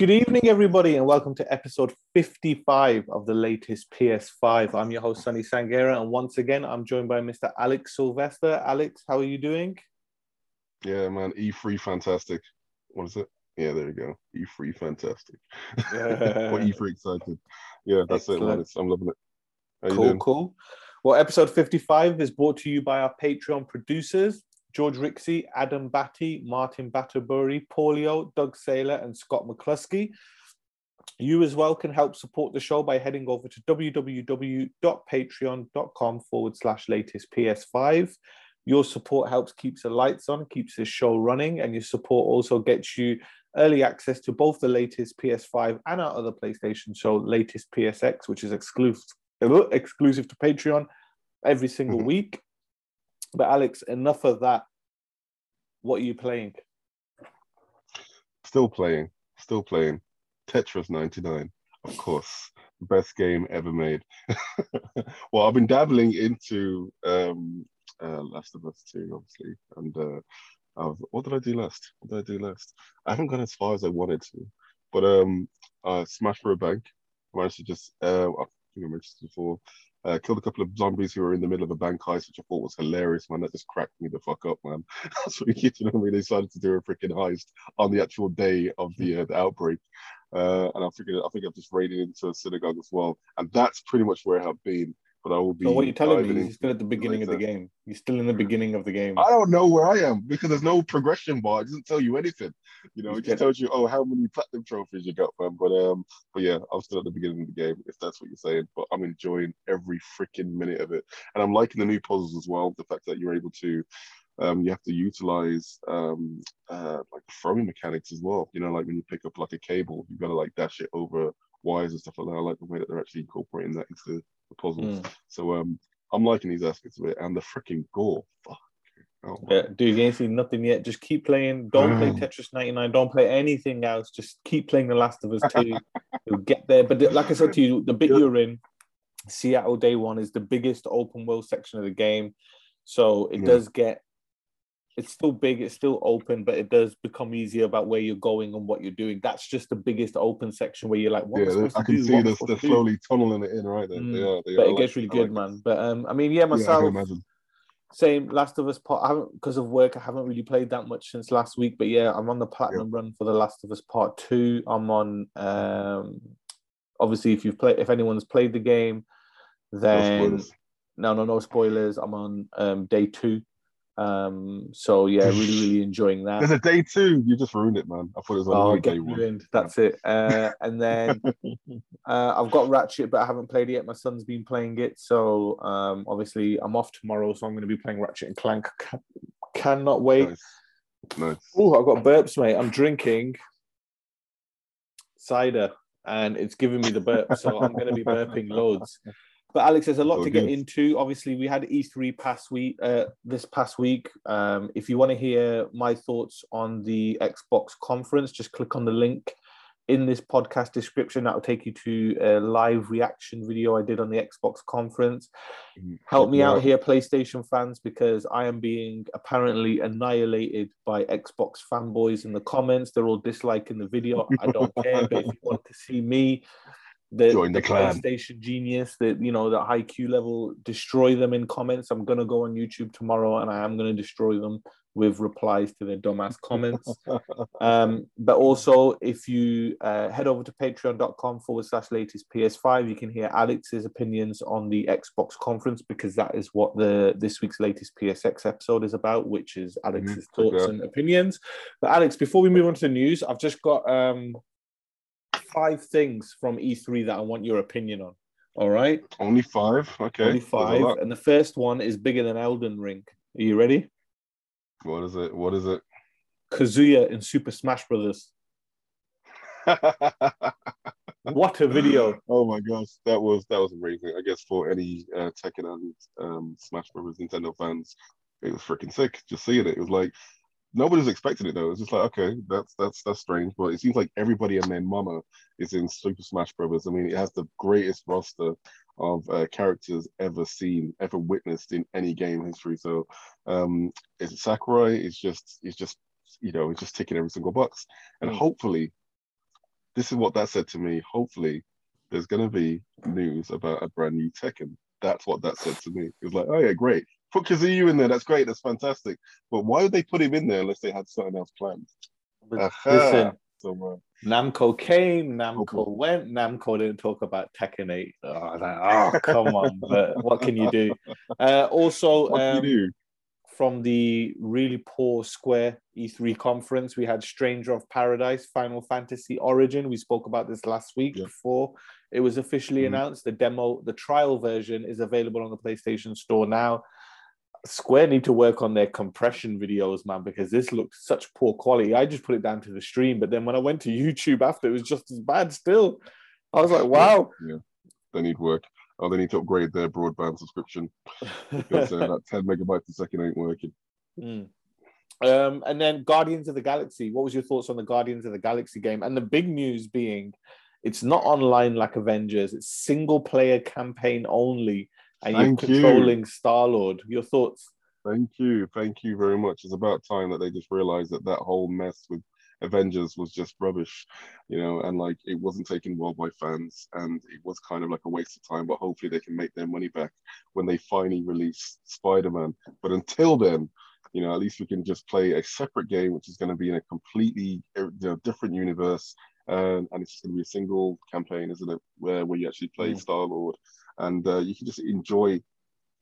Good evening, everybody, and welcome to episode 55 of the latest PS5. I'm your host, Sunny Sangera, and once again, I'm joined by Mr. Alex Sylvester. Alex, how are you doing? Yeah, man, E3 fantastic. What is it? Yeah, there you go. E3 fantastic. Yeah. what E3 excited. Yeah, that's Excellent. it, man. It's, I'm loving it. How cool, cool. Well, episode 55 is brought to you by our Patreon producers. George Rixey, Adam Batty, Martin Batterbury, Paulio, Doug Saylor, and Scott McCluskey. You as well can help support the show by heading over to www.patreon.com forward slash latest PS5. Your support helps keeps the lights on, keeps this show running, and your support also gets you early access to both the latest PS5 and our other PlayStation show, latest PSX, which is exclusive exclusive to Patreon every single mm-hmm. week. But Alex, enough of that. What are you playing? Still playing. Still playing. Tetris 99, of course. The best game ever made. well, I've been dabbling into um, uh, Last of Us 2, obviously. And uh, I've, what did I do last? What did I do last? I haven't gone as far as I wanted to. But um, uh, Smash for a Bank. I managed to just, uh, I think I mentioned before, uh, killed a couple of zombies who were in the middle of a bank heist, which I thought was hilarious, man. That just cracked me the fuck up, man. That's what you know, they decided to do a freaking heist on the actual day of the, uh, the outbreak. Uh, and I figured, I think I've just raided into a synagogue as well. And that's pretty much where I have been but I will be. So what you're telling me is you're still at the beginning later. of the game. You're still in the beginning of the game. I don't know where I am because there's no progression bar. It doesn't tell you anything. You know, it just tells you, oh, how many platinum trophies you got, man. But um, but yeah, I'm still at the beginning of the game if that's what you're saying. But I'm enjoying every freaking minute of it, and I'm liking the new puzzles as well. The fact that you're able to. Um, you have to utilize um, uh, like throwing mechanics as well. You know, like when you pick up like a cable, you've gotta like dash it over wires and stuff like that. I like the way that they're actually incorporating that into the puzzles. Mm. So um, I'm liking these aspects of it, and the freaking gore. Fuck. Oh, yeah, dude, you ain't seen nothing yet. Just keep playing. Don't play Tetris 99. Don't play anything else. Just keep playing The Last of Us 2. You'll get there. But like I said to you, the bit you're in, Seattle Day One, is the biggest open world section of the game. So it yeah. does get it's still big, it's still open, but it does become easier about where you're going and what you're doing. That's just the biggest open section where you're like, what yeah, I can do? see the, they're slowly tunneling it in right there. Mm. They are, they but are it gets really like, good, man. But um, I mean, yeah, myself. Yeah, same Last of Us part. I haven't because of work. I haven't really played that much since last week. But yeah, I'm on the platinum yep. run for the Last of Us Part Two. I'm on. Um, obviously, if you've played, if anyone's played the game, then no, no, no, no spoilers. I'm on um, day two. Um, so yeah, really, really enjoying that. There's a day two. You just ruined it, man. I thought it was on oh, day ruined. one. That's it. Uh, and then uh, I've got Ratchet, but I haven't played it yet. My son's been playing it, so um, obviously I'm off tomorrow, so I'm going to be playing Ratchet and Clank. Can- cannot wait. Nice. nice. Oh, I've got burps, mate. I'm drinking cider, and it's giving me the burp, so I'm going to be burping loads. But Alex, there's a lot to get into. Obviously, we had E3 past week, uh, this past week. Um, if you want to hear my thoughts on the Xbox conference, just click on the link in this podcast description. That will take you to a live reaction video I did on the Xbox conference. Mm-hmm. Help me out here, PlayStation fans, because I am being apparently annihilated by Xbox fanboys in the comments. They're all disliking the video. I don't care, but if you want to see me the, Join the, the PlayStation genius, that you know, the high Q level, destroy them in comments. I'm gonna go on YouTube tomorrow and I am gonna destroy them with replies to their dumbass comments. um, but also, if you uh, head over to patreon.com forward slash latest PS5, you can hear Alex's opinions on the Xbox conference because that is what the this week's latest PSX episode is about, which is Alex's mm-hmm. thoughts yeah. and opinions. But Alex, before we move on to the news, I've just got um, five things from E3 that I want your opinion on. All right. Only five. Okay. Only five. And the first one is bigger than Elden Ring. Are you ready? What is it? What is it? Kazuya in Super Smash Brothers. what a video! Oh my gosh, that was that was amazing. I guess for any uh, Tekken and um, Smash Brothers Nintendo fans, it was freaking sick. Just seeing it, it was like nobody's expecting it though. It's just like okay, that's that's that's strange. But it seems like everybody and their mama is in Super Smash Brothers. I mean, it has the greatest roster of uh, characters ever seen, ever witnessed in any game history. So, um, it's Sakurai is just is just you know it's just ticking every single box, and mm. hopefully. this is what that said to me. Hopefully, there's going to be news about a brand new Tekken. That's what that said to me. It was like, oh yeah, great. Put Kazuya in there. That's great. That's fantastic. But why would they put him in there unless they had something else planned? Listen, so, uh, Namco came, Namco okay. went, Namco didn't talk about Tekken 8. Oh, like, oh come on. But what can you do? Uh, also, um, do? from the really poor Square E3 conference, we had Stranger of Paradise, Final Fantasy Origin. We spoke about this last week yeah. before it was officially mm-hmm. announced. The demo, the trial version is available on the PlayStation Store now. Square need to work on their compression videos, man, because this looked such poor quality. I just put it down to the stream, but then when I went to YouTube after, it was just as bad still. I was like, wow. Yeah, they need work. Oh, they need to upgrade their broadband subscription because uh, that 10 megabytes a second ain't working. Mm. Um, and then Guardians of the Galaxy. What was your thoughts on the Guardians of the Galaxy game? And the big news being it's not online like Avengers, it's single player campaign only and Thank you're controlling Star Lord. Your thoughts? Thank you, thank you very much. It's about time that they just realized that that whole mess with Avengers was just rubbish, you know, and like it wasn't taken well by fans, and it was kind of like a waste of time. But hopefully, they can make their money back when they finally release Spider-Man. But until then, you know, at least we can just play a separate game, which is going to be in a completely you know, different universe, and, and it's just going to be a single campaign, isn't it? Where where you actually play mm. Star Lord and uh, you can just enjoy,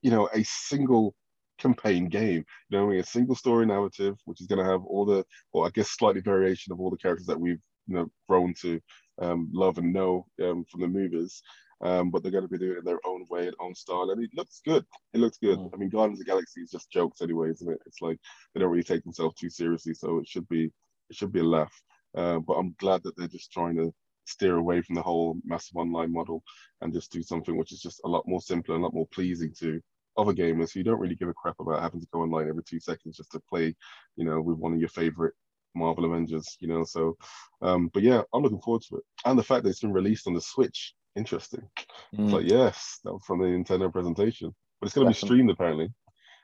you know, a single campaign game. You know, a single story narrative, which is going to have all the, or I guess slightly variation of all the characters that we've you know grown to um, love and know um, from the movies. Um, but they're going to be doing it in their own way and own style, and it looks good. It looks good. Mm. I mean, Guardians of the Galaxy is just jokes anyway, isn't it? It's like they don't really take themselves too seriously, so it should be it should be a laugh. Uh, but I'm glad that they're just trying to steer away from the whole massive online model and just do something which is just a lot more simpler and a lot more pleasing to other gamers who don't really give a crap about having to go online every two seconds just to play, you know, with one of your favorite Marvel Avengers, you know. So, um, but yeah, I'm looking forward to it. And the fact that it's been released on the Switch, interesting. Mm. It's like, yes, that was from the Nintendo presentation, but it's going to be streamed apparently.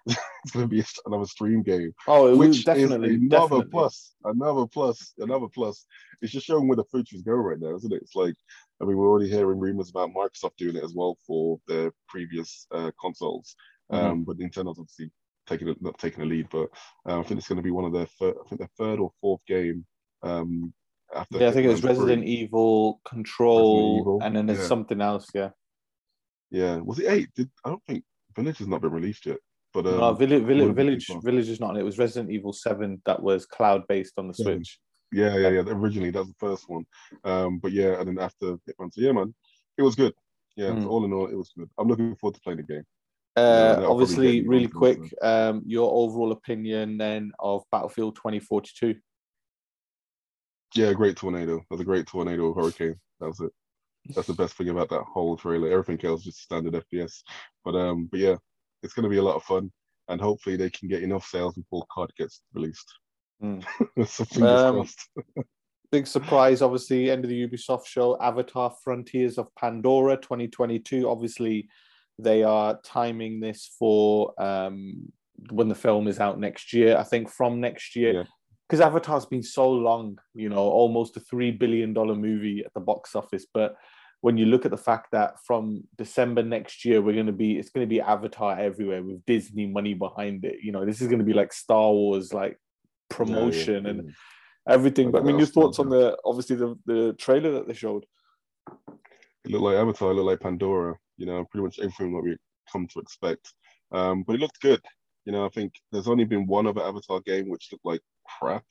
It's going to be another stream game. Oh, it which definitely is another definitely. plus, another plus, another plus. It's just showing where the futures go right now, isn't it? It's like, I mean, we're already hearing rumors about Microsoft doing it as well for their previous uh, consoles, mm-hmm. um, but Nintendo's obviously taking a, not taking a lead, but uh, I think it's going to be one of their third, I think their third or fourth game. Um, after yeah, I think it was Resident Evil, Control, Resident Evil. and then there's yeah. something else. Yeah. Yeah, was it eight? Did I don't think Village has not been released yet. But um, no, Village, Village, Village, Village is not. It was Resident Evil Seven that was cloud based on the Switch. Yeah, yeah, yeah. Originally, that was the first one. Um, but yeah, and then after Hitman, so yeah, man, it was good. Yeah, mm. so all in all, it was good. I'm looking forward to playing the game. Uh, yeah, obviously, really quick, um, your overall opinion then of Battlefield 2042. Yeah, great tornado. That was a great tornado hurricane. That was it. That's the best thing about that whole trailer. Everything else just standard FPS. But um, but yeah, it's going to be a lot of fun, and hopefully they can get enough sales before COD gets released. Mm. so um, big surprise, obviously, end of the Ubisoft show, Avatar: Frontiers of Pandora 2022. Obviously, they are timing this for um, when the film is out next year. I think from next year. Because Avatar's been so long, you know, almost a three billion dollar movie at the box office, but when you look at the fact that from December next year we're going to be it's going to be Avatar everywhere with Disney money behind it. You know, this is going to be like Star Wars like promotion yeah, yeah, and everything. But I mean, your thoughts on the obviously the the trailer that they showed? It looked like Avatar. It looked like Pandora. You know, pretty much everything that we come to expect. Um, but it looked good. You know, I think there's only been one other Avatar game which looked like crap.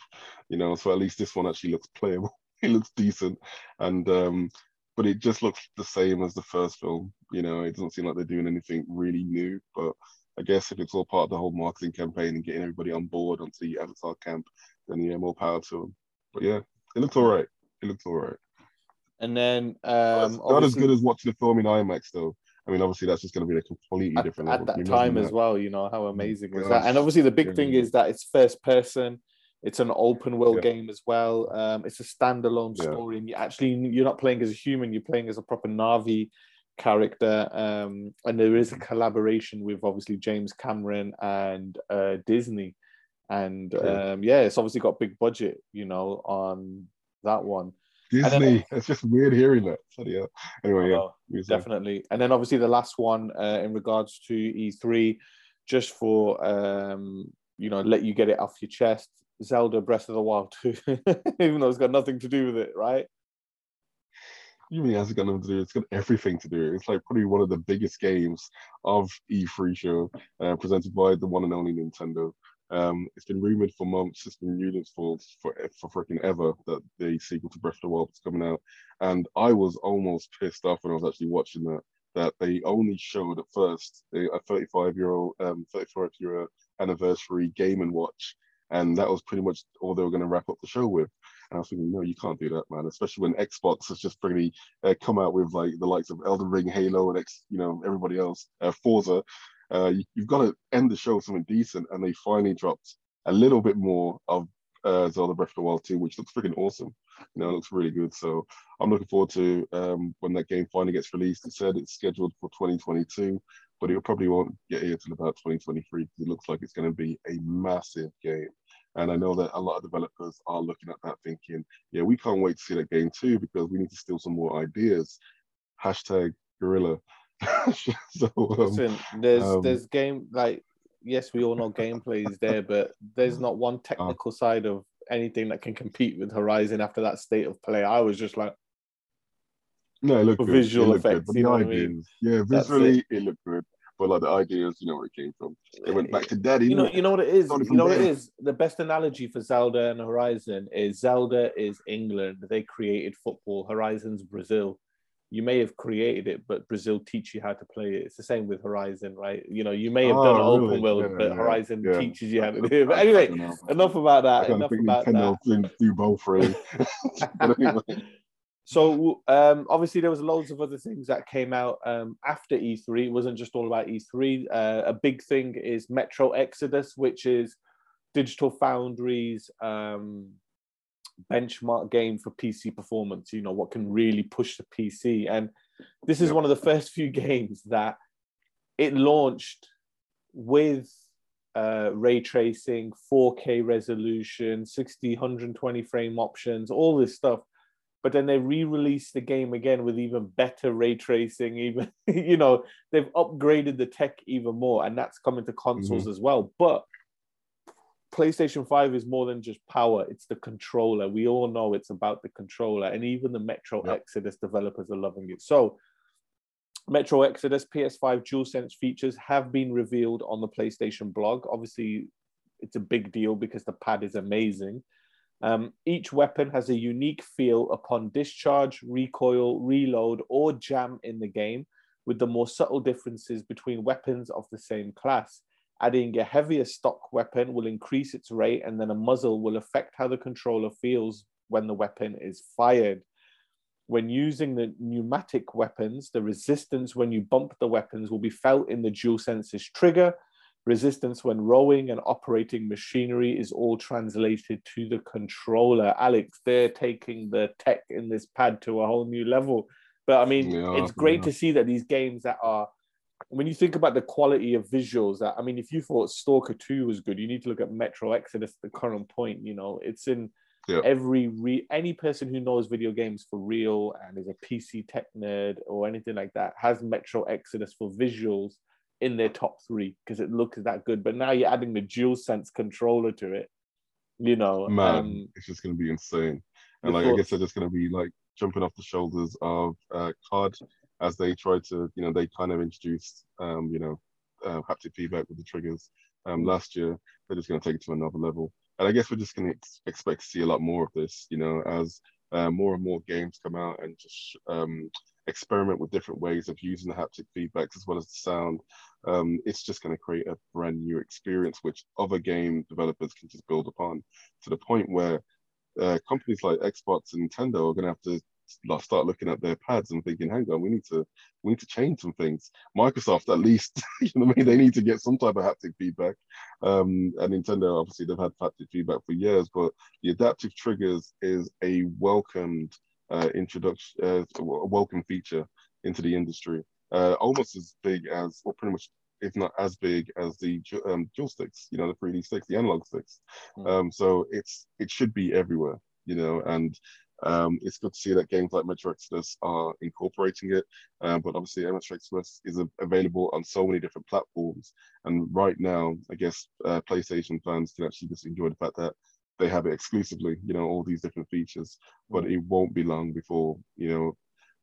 You know, so at least this one actually looks playable. it looks decent, and um, but it just looks the same as the first film. You know, it doesn't seem like they're doing anything really new. But I guess if it's all part of the whole marketing campaign and getting everybody on board onto the Avatar camp, then yeah, more power to them. But yeah, it looks all right. It looks all right. And then um, not as good as watching the film in IMAX though. I mean, obviously that's just going to be a completely at, different at that time as that. well. You know how amazing was that? And obviously the big yeah. thing is that it's first person. It's an open world yeah. game as well. Um, it's a standalone story, and you actually you're not playing as a human. You're playing as a proper Na'vi character. Um, and there is a collaboration with obviously James Cameron and uh, Disney, and um, yeah, it's obviously got big budget, you know, on that one. Disney. Then, it's just weird hearing that. yeah. Anyway, yeah, definitely. And then obviously the last one uh, in regards to E3, just for um, you know, let you get it off your chest. Zelda Breath of the Wild 2, even though it's got nothing to do with it, right? You mean it hasn't got nothing to do? It's got everything to do. It's like probably one of the biggest games of E3 show, uh, presented by the one and only Nintendo. Um, it's been rumored for months. It's been rumored for for for freaking ever that the sequel to Breath of the Wild is coming out, and I was almost pissed off when I was actually watching that. That they only showed at first a 35 year old, um, 35 year anniversary Game and Watch, and that was pretty much all they were going to wrap up the show with. And I was thinking, no, you can't do that, man. Especially when Xbox has just pretty uh, come out with like the likes of Elden Ring, Halo, and X, you know, everybody else, uh, Forza. Uh, you, have got to end the show with something decent, and they finally dropped a little bit more of uh, Zelda Breath of the Wild 2, which looks freaking awesome. You know, it looks really good. So I'm looking forward to um, when that game finally gets released. It said it's scheduled for 2022, but it probably won't get here till about 2023 because it looks like it's going to be a massive game. And I know that a lot of developers are looking at that thinking, yeah, we can't wait to see that game too because we need to steal some more ideas. Hashtag Guerrilla. so, um, Listen, there's um, there's game like yes, we all know gameplay is there, but there's not one uh. technical uh, side of anything that can compete with Horizon after that state of play. I was just like, no, it looked good. visual it effects. Good, the ideas, I mean? yeah, visually it. it. looked good. But like the ideas, you know where it came from. It went back to daddy. You know, you know what it is. You know what it is. The best analogy for Zelda and Horizon is Zelda is England. They created football. Horizon's Brazil you may have created it, but Brazil teach you how to play it. It's the same with Horizon, right? You know, you may have oh, done really? open world, yeah, but yeah, Horizon yeah. teaches you how to do it. But anyway, enough about that. Enough about Nintendo that. Do both, really. So um, obviously there was loads of other things that came out um, after E3. It wasn't just all about E3. Uh, a big thing is Metro Exodus, which is Digital Foundry's um, benchmark game for PC performance, you know, what can really push the PC. And this is one of the first few games that it launched with uh, ray tracing, 4K resolution, 60, 120 frame options, all this stuff. But then they re-released the game again with even better ray tracing, even you know, they've upgraded the tech even more, and that's coming to consoles mm-hmm. as well. But PlayStation 5 is more than just power, it's the controller. We all know it's about the controller, and even the Metro yep. Exodus developers are loving it. So, Metro Exodus PS5 DualSense features have been revealed on the PlayStation blog. Obviously, it's a big deal because the pad is amazing. Um, each weapon has a unique feel upon discharge, recoil, reload, or jam in the game, with the more subtle differences between weapons of the same class. Adding a heavier stock weapon will increase its rate, and then a muzzle will affect how the controller feels when the weapon is fired. When using the pneumatic weapons, the resistance when you bump the weapons will be felt in the DualSense's trigger. Resistance when rowing and operating machinery is all translated to the controller. Alex, they're taking the tech in this pad to a whole new level. But I mean, yeah, it's great yeah. to see that these games that are when you think about the quality of visuals that I mean, if you thought Stalker 2 was good, you need to look at Metro Exodus at the current point. You know, it's in yeah. every re any person who knows video games for real and is a PC tech nerd or anything like that has Metro Exodus for visuals in their top three because it looks that good. But now you're adding the dual sense controller to it, you know. Man, um, it's just gonna be insane. And like I guess they're just gonna be like jumping off the shoulders of uh, COD as they try to, you know, they kind of introduced, um, you know, uh, haptic feedback with the triggers um, last year. They're just going to take it to another level. And I guess we're just going to ex- expect to see a lot more of this, you know, as uh, more and more games come out and just um, experiment with different ways of using the haptic feedbacks as well as the sound. Um, it's just going to create a brand new experience which other game developers can just build upon to the point where uh, companies like Xbox and Nintendo are going to have to start looking at their pads and thinking, hang on, we need to we need to change some things. Microsoft, at least, you know I mean, they need to get some type of haptic feedback. Um, and Nintendo, obviously, they've had haptic feedback for years, but the adaptive triggers is a welcomed uh, introduction, uh, a welcome feature into the industry. Uh, almost as big as, or pretty much if not as big as the um, dual sticks, you know, the 3D sticks, the analog sticks. Mm. Um, so it's it should be everywhere, you know, and Um, it's good to see that games like Metro Exodus are incorporating it, um, but obviously Metro Exodus is a- available on so many different platforms. And right now, I guess uh, PlayStation fans can actually just enjoy the fact that they have it exclusively, you know, all these different features. But it won't be long before, you know,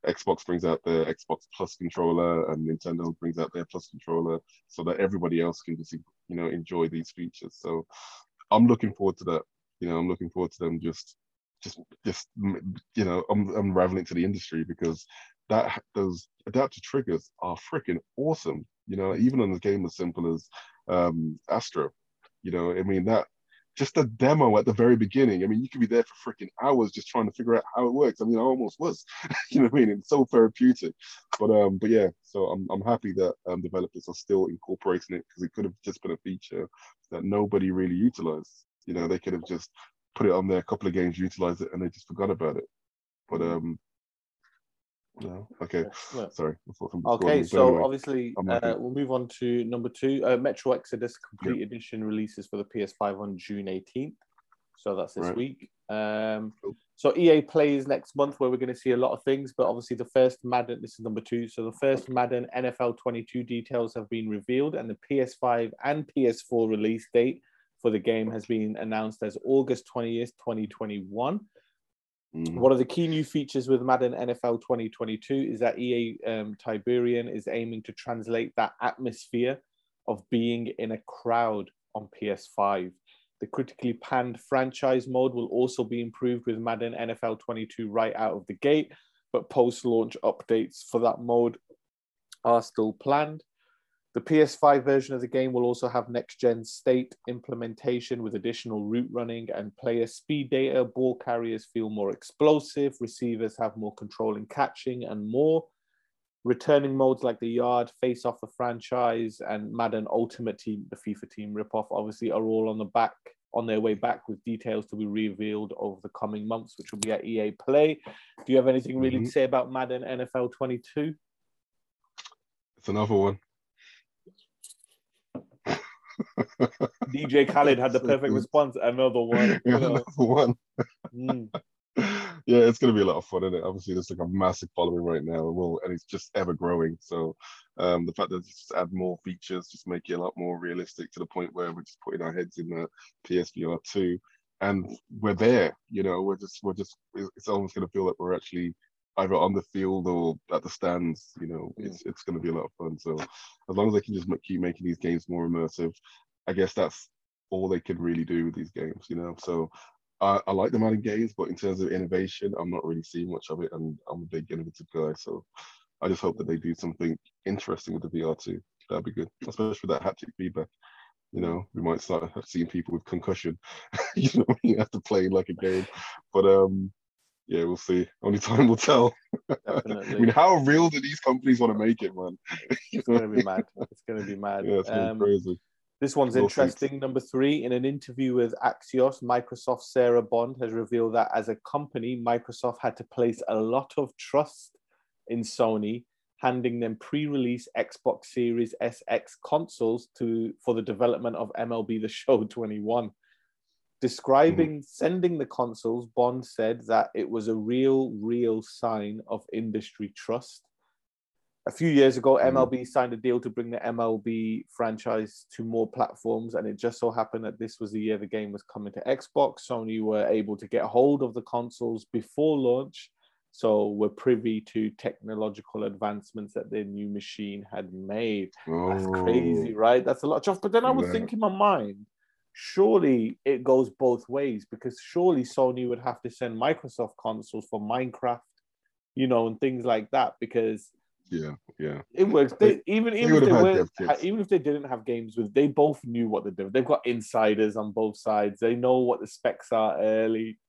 Xbox brings out the Xbox Plus controller and Nintendo brings out their Plus controller so that everybody else can just, you know, enjoy these features. So I'm looking forward to that. You know, I'm looking forward to them just, just, just, you know, I'm unraveling to the industry because that those adaptive triggers are freaking awesome. You know, even on a game as simple as um, Astro, you know, I mean that just a demo at the very beginning. I mean, you could be there for freaking hours just trying to figure out how it works. I mean, I almost was, you know what I mean? It's so therapeutic. But um, but yeah, so I'm I'm happy that um, developers are still incorporating it because it could have just been a feature that nobody really utilized. You know, they could have just put it on there, a couple of games, utilize it, and they just forgot about it. But um, no. Okay. Sorry. Okay. So anyway, obviously, uh, we'll move on to number two. Uh, Metro Exodus Complete. Edition releases for the PS5 on June 18th. So that's this right. week. Um, cool. So EA plays next month, where we're going to see a lot of things. But obviously, the first Madden. This is number two. So the first Madden NFL 22 details have been revealed, and the PS5 and PS4 release date for the game has been announced as August 20th, 2021. Mm-hmm. One of the key new features with Madden NFL 2022 is that EA um, Tiburon is aiming to translate that atmosphere of being in a crowd on PS5. The critically panned franchise mode will also be improved with Madden NFL 22 right out of the gate, but post launch updates for that mode are still planned. The PS5 version of the game will also have next gen state implementation with additional route running and player speed data. Ball carriers feel more explosive, receivers have more control in catching, and more. Returning modes like the Yard, Face Off the franchise, and Madden Ultimate Team, the FIFA team ripoff, obviously are all on the back on their way back with details to be revealed over the coming months, which will be at EA Play. Do you have anything really mm-hmm. to say about Madden NFL 22? It's another one. DJ Khaled had the perfect response. Another one. Another one. Mm. Yeah, it's gonna be a lot of fun, isn't it? Obviously, there's like a massive following right now, well, and it's just ever growing. So, um, the fact that just add more features, just make it a lot more realistic to the point where we're just putting our heads in the PSVR two, and we're there. You know, we're just we're just it's almost gonna feel like we're actually either on the field or at the stands. You know, mm. it's it's going to be a lot of fun. So as long as they can just keep making these games more immersive, I guess that's all they can really do with these games. You know, so. I, I like the Madden games, but in terms of innovation, I'm not really seeing much of it, and I'm a big innovative guy. So I just hope that they do something interesting with the VR2. That'd be good, especially with that haptic feedback. You know, we might start seeing people with concussion. you know, you have to play like a game. But um, yeah, we'll see. Only time will tell. Definitely. I mean, how real do these companies want to make it, man? it's gonna be mad. It's gonna be mad. Yeah, it's um, crazy. This one's interesting. Number three, in an interview with Axios, Microsoft Sarah Bond has revealed that as a company, Microsoft had to place a lot of trust in Sony, handing them pre-release Xbox Series SX consoles to for the development of MLB The Show 21. Describing mm. sending the consoles, Bond said that it was a real, real sign of industry trust. A few years ago, MLB mm. signed a deal to bring the MLB franchise to more platforms, and it just so happened that this was the year the game was coming to Xbox. Sony were able to get hold of the consoles before launch, so we're privy to technological advancements that their new machine had made. Oh. That's crazy, right? That's a lot of stuff. But then I was yeah. thinking in my mind, surely it goes both ways because surely Sony would have to send Microsoft consoles for Minecraft, you know, and things like that because yeah, yeah, it works. They, even even if they were, even if they didn't have games with, they both knew what they're doing. They've got insiders on both sides. They know what the specs are early.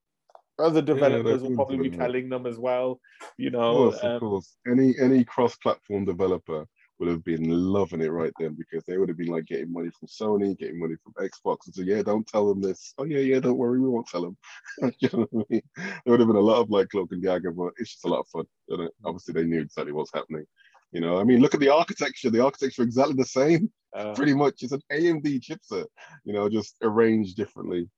Other developers yeah, will probably be telling them as well. You know, of course, um, of course. Any any cross-platform developer would have been loving it right then because they would have been like getting money from Sony, getting money from Xbox. And so, yeah, don't tell them this. Oh, yeah, yeah, don't worry, we won't tell them. you know what I mean? There would have been a lot of like cloak and dagger, but it's just a lot of fun. You know? Obviously, they knew exactly what's happening. You know, I mean, look at the architecture. The architecture exactly the same. Uh, Pretty much, it's an AMD chipset. You know, just arranged differently.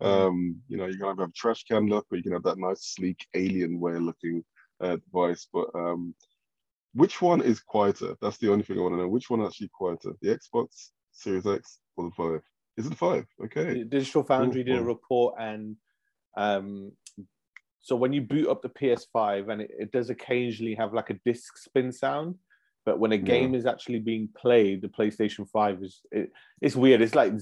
Um, you know, you can have a trash can look, or you can have that nice sleek alien Alienware looking uh, device. But um, which one is quieter? That's the only thing I want to know. Which one actually quieter? The Xbox Series X or the Five? Is it Five? Okay. Digital Foundry did a report, and um, so when you boot up the PS5, and it, it does occasionally have like a disc spin sound, but when a game yeah. is actually being played, the PlayStation 5 is it, it's weird. It's like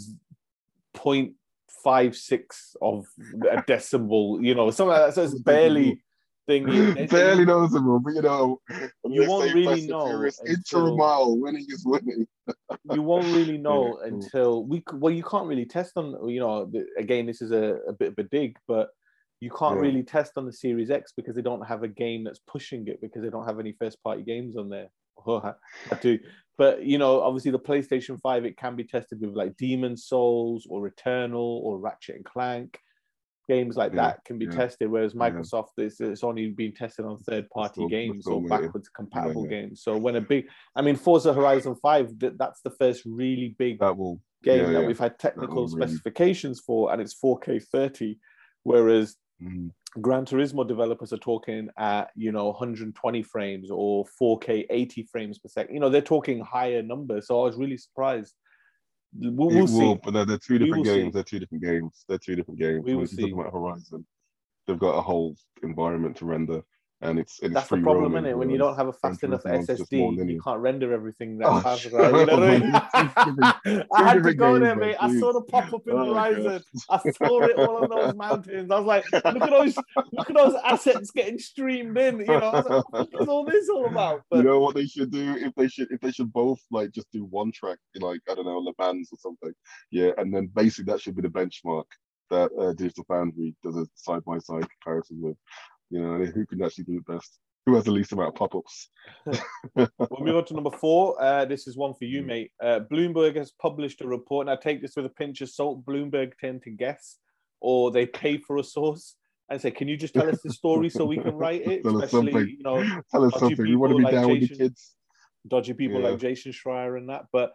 0.56 of a decibel, you know, something like that. So it's barely thing. barely noticeable, but you know, you won't really know. A mile, winning is winning. you won't really know yeah, until we. Well, you can't really test on. You know, again, this is a, a bit of a dig, but you can't yeah. really test on the Series X because they don't have a game that's pushing it because they don't have any first party games on there. Oh, I do. But you know, obviously the PlayStation 5 it can be tested with like Demon's Souls or Eternal or Ratchet and Clank. Games like yeah, that can be yeah. tested, whereas Microsoft yeah. is it's only been tested on third party games or backwards compatible games. So when a big I mean Forza Horizon 5, that's the first really big that will, game that we've had technical specifications really... for, and it's 4K 30. Whereas mm. Gran Turismo developers are talking at you know 120 frames or 4K 80 frames per second. You know they're talking higher numbers. So I was really surprised. We'll, we'll see. Will, but they're, they're two different games. See. They're two different games. They're two different games. We will see. Talking about Horizon, they've got a whole environment to render and it's, it's that's the problem, isn't it? When you don't have a fast enough SSD, you can't render everything that oh, fast. Right? You know what I mean? I had to go there, mate. I saw the pop up in oh, Horizon. I saw it all on those mountains. I was like, look at those, look at those assets getting streamed in. You know, like, what is all this all about? But, you know what they should do if they should if they should both like just do one track, like I don't know, Le Mans or something. Yeah, and then basically that should be the benchmark that uh, Digital Foundry does a side by side comparison with. You know, who can actually do it best? Who has the least amount of pop ups? we'll move on to number four. Uh, this is one for you, mm. mate. Uh, Bloomberg has published a report, and I take this with a pinch of salt. Bloomberg tend to guess, or they pay for a source and say, "Can you just tell us the story so we can write it?" tell Especially, us you know, tell us something. We want to be like down Jason, with the kids. Dodgy people yeah. like Jason Schreier and that, but.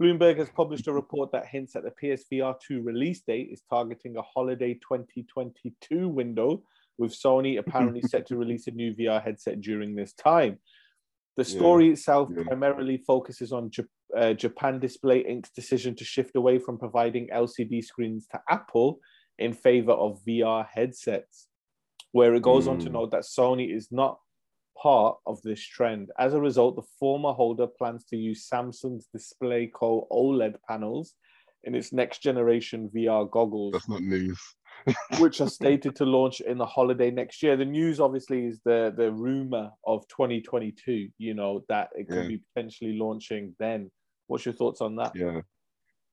Bloomberg has published a report that hints that the PSVR 2 release date is targeting a holiday 2022 window, with Sony apparently set to release a new VR headset during this time. The story yeah, itself yeah. primarily focuses on uh, Japan Display Inc.'s decision to shift away from providing LCD screens to Apple in favor of VR headsets, where it goes mm. on to mm. note that Sony is not part of this trend. As a result, the former holder plans to use Samsung's Display DisplayCo OLED panels in its next generation VR goggles. That's not news which are stated to launch in the holiday next year. The news, obviously, is the the rumor of 2022. You know that it could yeah. be potentially launching then. What's your thoughts on that? Yeah,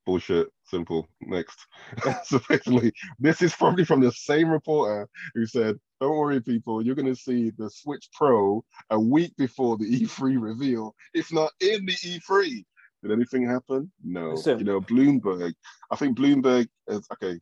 bullshit. Simple. Next. so basically, this is probably from the same reporter who said, "Don't worry, people. You're going to see the Switch Pro a week before the E3 reveal, if not in the E3." Did anything happen? No. So, you know, Bloomberg. I think Bloomberg is okay.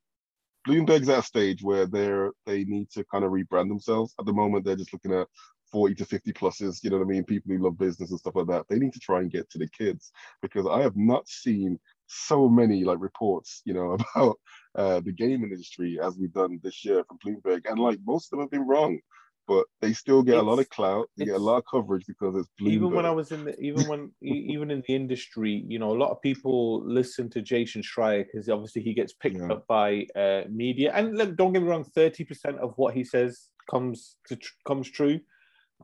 Bloomberg's at a stage where they're they need to kind of rebrand themselves. At the moment, they're just looking at 40 to 50 pluses, you know what I mean? People who love business and stuff like that. They need to try and get to the kids because I have not seen so many like reports, you know, about uh, the gaming industry as we've done this year from Bloomberg. And like most of them have been wrong but they still get it's, a lot of clout. They get a lot of coverage because it's Bloomberg. Even when I was in the, even when even in the industry, you know, a lot of people listen to Jason Schreier because obviously he gets picked yeah. up by uh, media. And look, don't get me wrong, thirty percent of what he says comes to comes true,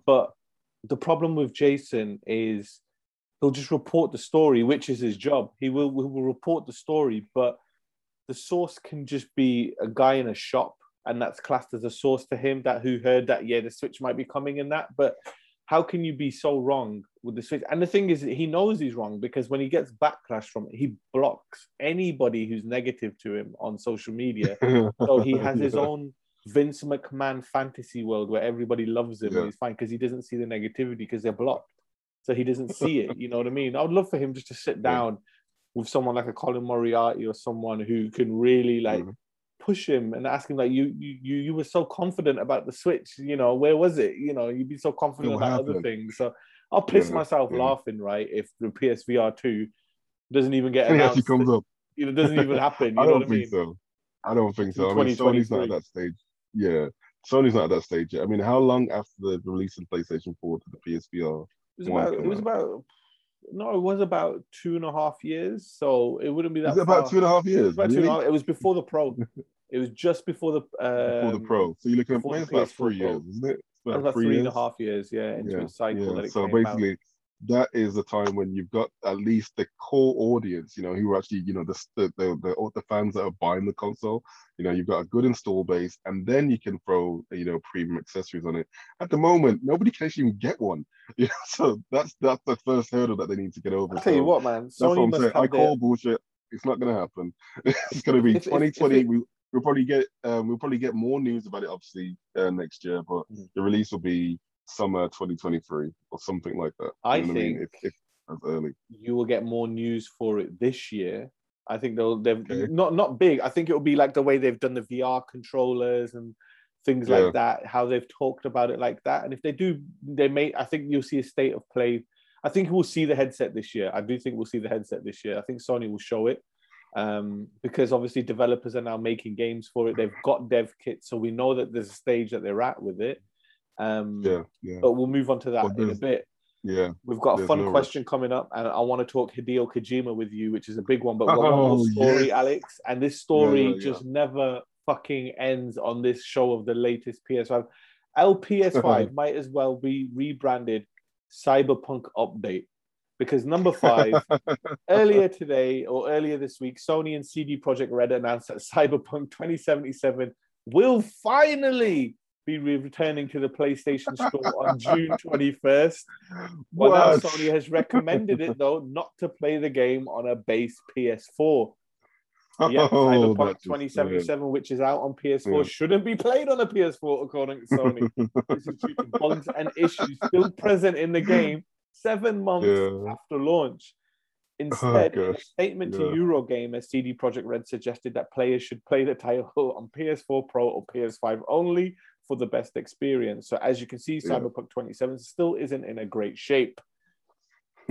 but the problem with Jason is he'll just report the story, which is his job. He will, he will report the story, but the source can just be a guy in a shop and that's classed as a source to him that who heard that yeah the switch might be coming in that but how can you be so wrong with the switch? And the thing is he knows he's wrong because when he gets backlash from it he blocks anybody who's negative to him on social media. So he has his own vince mcmahon fantasy world where everybody loves him yeah. and he's fine because he doesn't see the negativity because they're blocked. So he doesn't see it you know what i mean? I would love for him just to sit down yeah. with someone like a colin moriarty or someone who can really like mm-hmm push him and ask him like you you you you were so confident about the switch you know where was it you know you'd be so confident about happened? other things so i'll piss yeah, myself yeah. laughing right if the psvr 2 doesn't even get announced it comes up you know doesn't even happen you I know what i mean so. I don't think so. I mean, Sony's not at that stage. Yeah, Sony's not at that stage yet. I mean, how long after the release of PlayStation 4 to the PSVR? It was about. It was about. No, it was about two and a half years. So it wouldn't be that. about two and a half years? It was, really? it was before the Pro. it was just before the. Um, before the Pro. So you're looking at about three years, isn't it? About, about three, three and a half years, yeah, into yeah, cycle. Yeah. so basically, out that is the time when you've got at least the core audience, you know, who are actually, you know, the the the, the, the fans that are buying the console. You know, you've got a good install base, and then you can throw, you know, premium accessories on it. At the moment, nobody can actually even get one. Yeah, so that's that's the first hurdle that they need to get over. I tell so you what, man, Sony that's what I'm saying. I call bullshit. It's not going to happen. it's going to be if, 2020. If, if it... we, we'll probably get um, we'll probably get more news about it obviously uh, next year, but mm. the release will be summer 2023 or something like that. I think I mean? if, if early. You will get more news for it this year. I think they'll they've okay. not not big. I think it will be like the way they've done the VR controllers and things yeah. like that. How they've talked about it like that. And if they do, they may. I think you'll see a state of play. I think we'll see the headset this year. I do think we'll see the headset this year. I think Sony will show it um, because obviously developers are now making games for it. They've got dev kits, so we know that there's a stage that they're at with it. Um, yeah, yeah. But we'll move on to that in a bit. Yeah. We've got a fun no question rush. coming up, and I want to talk Hideo Kojima with you, which is a big one. But one oh, more story, yes. Alex. And this story yeah, yeah, just never fucking ends on this show of the latest PS5. LPS5 might as well be rebranded Cyberpunk Update because number five, earlier today or earlier this week, Sony and CD Projekt Red announced that Cyberpunk 2077 will finally be returning to the PlayStation Store on June 21st. Well, now Sony has recommended it though not to play the game on a base PS4. Yeah, oh, Cyberpunk 2077, which is out on PS4, yeah. shouldn't be played on a PS4 according to Sony. this is due to bugs and issues still present in the game seven months yeah. after launch. Instead, oh, in a statement to Eurogamer, CD Projekt Red suggested that players should play the title on PS4 Pro or PS5 only for the best experience. So as you can see, yeah. Cyberpunk 27 still isn't in a great shape.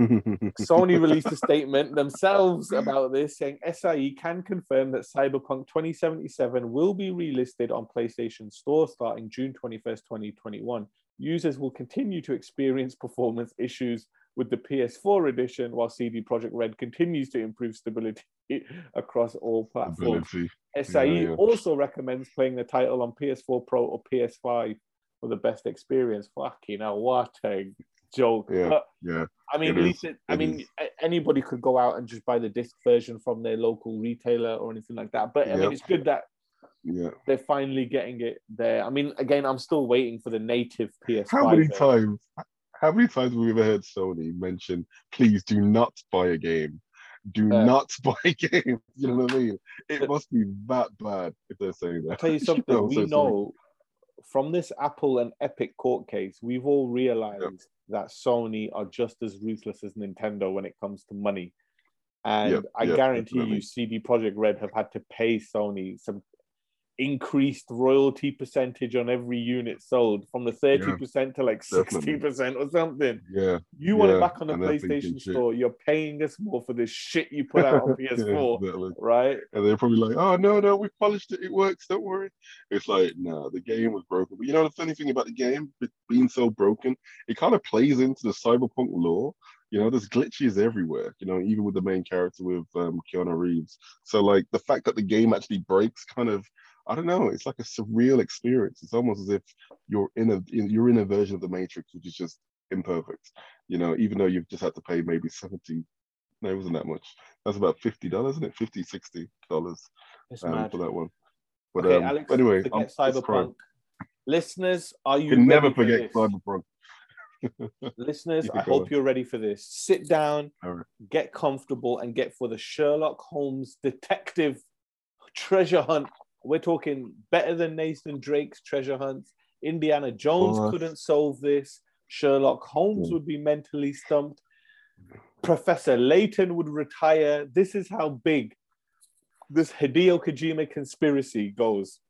Sony released a statement themselves about this, saying SIE can confirm that Cyberpunk 2077 will be relisted on PlayStation Store starting June 21st, 2021. Users will continue to experience performance issues with the PS4 edition, while CD Projekt Red continues to improve stability across all platforms. Ability. SIE yeah, yeah. also recommends playing the title on PS4 Pro or PS5 for the best experience. Fucking hell, what a joke! Yeah, but, yeah. I mean, at least it, I mean, anybody could go out and just buy the disc version from their local retailer or anything like that. But I mean, it's good that yeah they're finally getting it there. I mean, again, I'm still waiting for the native PS5. How many times? How many times have we ever heard Sony mention, "Please do not buy a game"? Do uh, not buy games. You know what I mean? It must be that bad if they're saying that. I'll tell you something. you know, we so know from this Apple and Epic court case, we've all realized yep. that Sony are just as ruthless as Nintendo when it comes to money. And yep, I yep, guarantee definitely. you, CD Projekt Red have had to pay Sony some increased royalty percentage on every unit sold from the 30% yeah, to like 60% or something. Yeah. You want yeah, it back on the PlayStation Store, shit. you're paying us more for this shit you put out on PS4, yeah, exactly. right? And they're probably like, oh, no, no, we polished it. It works. Don't worry. It's like, no, the game was broken. But you know, the funny thing about the game being so broken, it kind of plays into the cyberpunk lore. You know, there's glitches everywhere, you know, even with the main character with um, Keanu Reeves. So, like, the fact that the game actually breaks kind of I don't know. It's like a surreal experience. It's almost as if you're in a you're in a version of the Matrix which is just imperfect. You know, even though you've just had to pay maybe seventy. No, it wasn't that much. That's about fifty dollars, isn't it? 50 60 dollars um, for that one. But okay, um, Alex, anyway, forget I'm, Cyberpunk. Listeners, are you? you can never forget Cyberpunk. Listeners, I hope you're ready for this. Sit down, right. get comfortable, and get for the Sherlock Holmes detective treasure hunt we're talking better than Nathan Drake's treasure hunts. Indiana Jones oh. couldn't solve this. Sherlock Holmes hmm. would be mentally stumped. Professor Layton would retire. This is how big this Hideo Kojima conspiracy goes.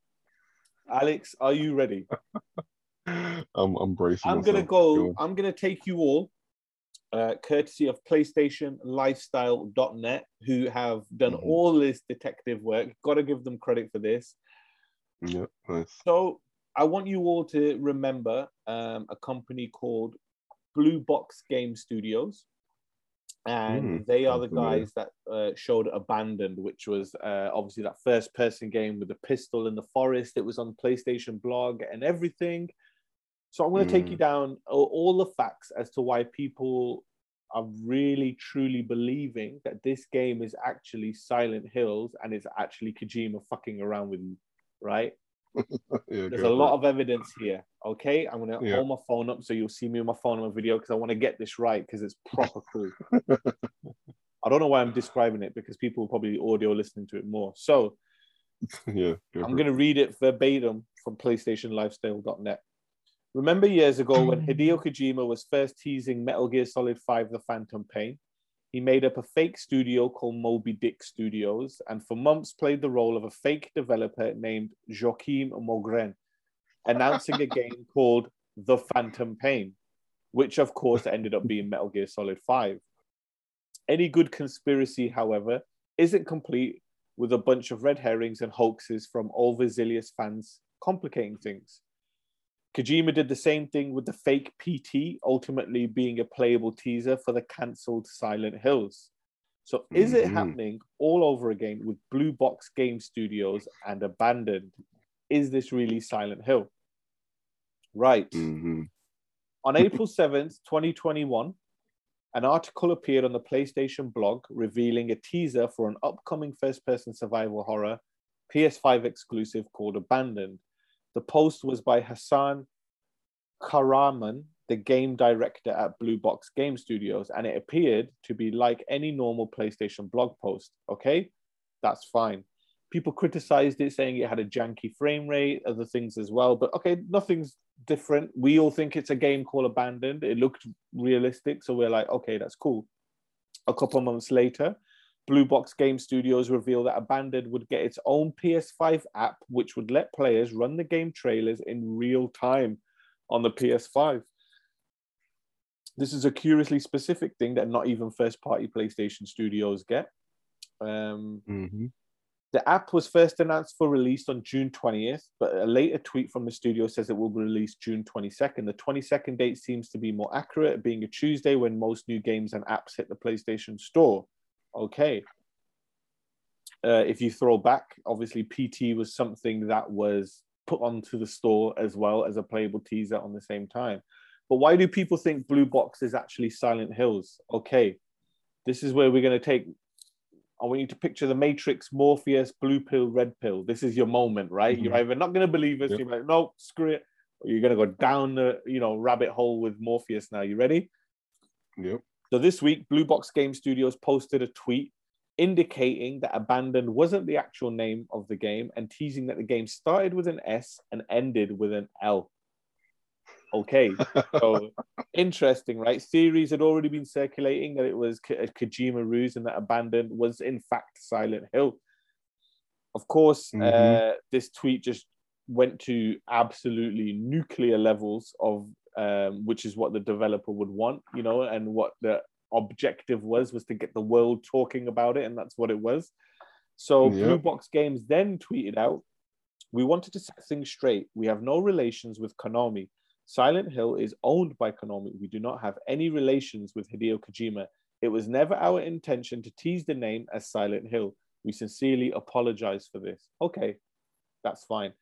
Alex, are you ready? I'm, I'm bracing. I'm gonna go. I'm gonna take you all uh, courtesy of PlayStation Lifestyle.net, who have done mm-hmm. all this detective work. Got to give them credit for this. Yeah, nice. So I want you all to remember um, a company called Blue Box Game Studios. And mm, they are the guys that uh, showed Abandoned, which was uh, obviously that first person game with the pistol in the forest. It was on PlayStation blog and everything. So I'm going to mm. take you mm. down all the facts as to why people are really truly believing that this game is actually Silent Hills and it's actually Kojima fucking around with you, right? yeah, There's a lot of evidence here. Okay, I'm gonna yeah. hold my phone up so you'll see me on my phone on my video because I want to get this right because it's proper cool. I don't know why I'm describing it because people will probably audio listening to it more. So, yeah, I'm gonna read it verbatim from PlayStationLifestyle.net. Remember years ago when mm. Hideo Kojima was first teasing Metal Gear Solid 5 The Phantom Pain? He made up a fake studio called Moby Dick Studios and for months played the role of a fake developer named Joakim Mogren, announcing a game called The Phantom Pain, which of course ended up being Metal Gear Solid 5. Any good conspiracy, however, isn't complete with a bunch of red herrings and hoaxes from overzealous fans complicating things. Kojima did the same thing with the fake PT, ultimately being a playable teaser for the cancelled Silent Hills. So is mm-hmm. it happening all over again with Blue Box Game Studios and Abandoned? Is this really Silent Hill? Right. Mm-hmm. on April 7th, 2021, an article appeared on the PlayStation blog revealing a teaser for an upcoming first person survival horror PS5 exclusive called Abandoned. The post was by Hassan Kahraman, the game director at Blue Box Game Studios, and it appeared to be like any normal PlayStation blog post. Okay, that's fine. People criticized it, saying it had a janky frame rate, other things as well. But okay, nothing's different. We all think it's a game called Abandoned. It looked realistic, so we're like, okay, that's cool. A couple months later, Blue Box Game Studios revealed that Abandoned would get its own PS5 app, which would let players run the game trailers in real time on the PS5. This is a curiously specific thing that not even first party PlayStation studios get. Um, mm-hmm. The app was first announced for release on June 20th, but a later tweet from the studio says it will be released June 22nd. The 22nd date seems to be more accurate, being a Tuesday when most new games and apps hit the PlayStation Store okay. Uh, if you throw back, obviously PT was something that was put onto the store as well as a playable teaser on the same time. But why do people think Blue Box is actually Silent Hills? Okay, this is where we're going to take. I want you to picture the Matrix, Morpheus, blue pill, red pill. This is your moment, right? Mm-hmm. You're either not going to believe us, yep. you're like, no, screw it, or you're going to go down the you know rabbit hole with Morpheus. Now, you ready? Yep. So this week, Blue Box Game Studios posted a tweet indicating that Abandoned wasn't the actual name of the game and teasing that the game started with an S and ended with an L. Okay, so interesting, right? Theories had already been circulating that it was a Kojima ruse and that Abandoned was in fact Silent Hill. Of course, mm-hmm. uh, this tweet just went to absolutely nuclear levels of um, which is what the developer would want, you know, and what the objective was was to get the world talking about it, and that's what it was. So Blue Box Games then tweeted out, "We wanted to set things straight. We have no relations with Konami. Silent Hill is owned by Konami. We do not have any relations with Hideo Kojima. It was never our intention to tease the name as Silent Hill. We sincerely apologize for this. Okay, that's fine.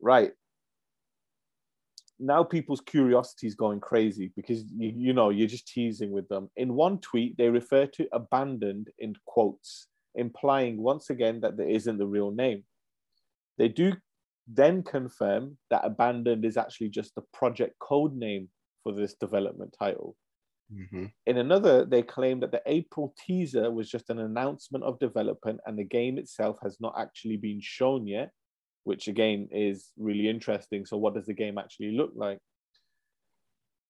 Right now people's curiosity is going crazy because you, you know you're just teasing with them. In one tweet they refer to abandoned in quotes implying once again that there isn't the real name. They do then confirm that abandoned is actually just the project code name for this development title. Mm-hmm. in another they claim that the april teaser was just an announcement of development and the game itself has not actually been shown yet which again is really interesting. So, what does the game actually look like?